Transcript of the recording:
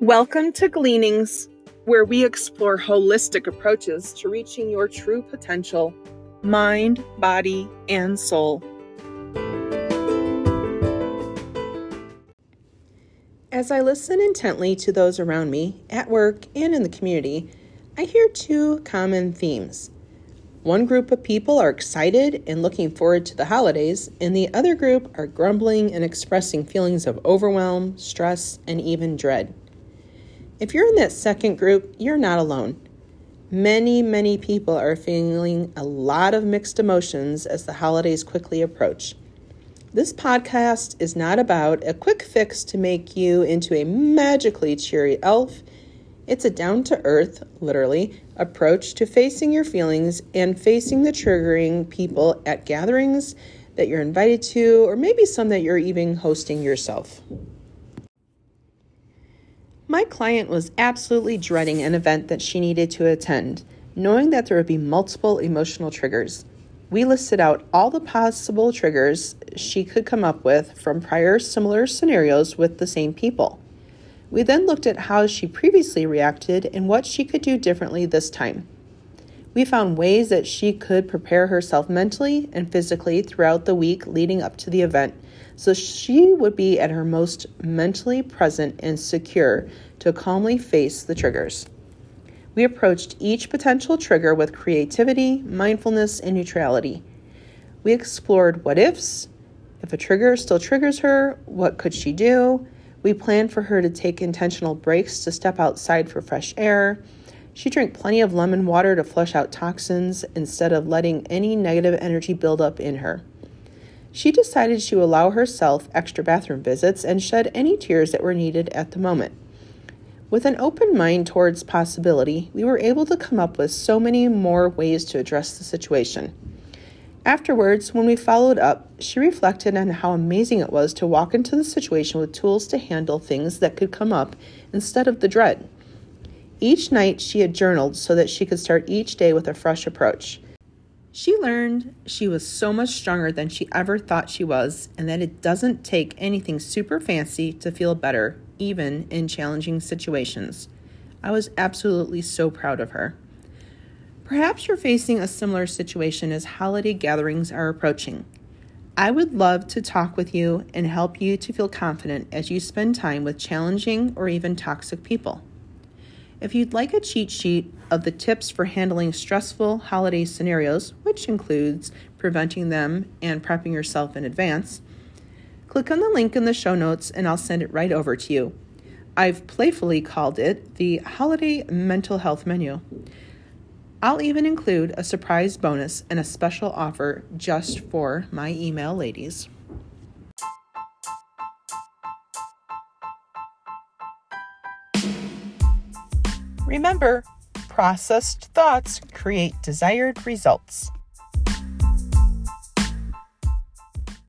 Welcome to Gleanings, where we explore holistic approaches to reaching your true potential mind, body, and soul. As I listen intently to those around me, at work and in the community, I hear two common themes. One group of people are excited and looking forward to the holidays, and the other group are grumbling and expressing feelings of overwhelm, stress, and even dread. If you're in that second group, you're not alone. Many, many people are feeling a lot of mixed emotions as the holidays quickly approach. This podcast is not about a quick fix to make you into a magically cheery elf. It's a down to earth, literally, approach to facing your feelings and facing the triggering people at gatherings that you're invited to, or maybe some that you're even hosting yourself. My client was absolutely dreading an event that she needed to attend, knowing that there would be multiple emotional triggers. We listed out all the possible triggers she could come up with from prior similar scenarios with the same people. We then looked at how she previously reacted and what she could do differently this time. We found ways that she could prepare herself mentally and physically throughout the week leading up to the event so she would be at her most mentally present and secure to calmly face the triggers. We approached each potential trigger with creativity, mindfulness, and neutrality. We explored what ifs. If a trigger still triggers her, what could she do? We planned for her to take intentional breaks to step outside for fresh air. She drank plenty of lemon water to flush out toxins instead of letting any negative energy build up in her. She decided she would allow herself extra bathroom visits and shed any tears that were needed at the moment. With an open mind towards possibility, we were able to come up with so many more ways to address the situation. Afterwards, when we followed up, she reflected on how amazing it was to walk into the situation with tools to handle things that could come up instead of the dread. Each night, she had journaled so that she could start each day with a fresh approach. She learned she was so much stronger than she ever thought she was, and that it doesn't take anything super fancy to feel better, even in challenging situations. I was absolutely so proud of her. Perhaps you're facing a similar situation as holiday gatherings are approaching. I would love to talk with you and help you to feel confident as you spend time with challenging or even toxic people. If you'd like a cheat sheet of the tips for handling stressful holiday scenarios, which includes preventing them and prepping yourself in advance, click on the link in the show notes and I'll send it right over to you. I've playfully called it the Holiday Mental Health Menu. I'll even include a surprise bonus and a special offer just for my email ladies. Remember, processed thoughts create desired results.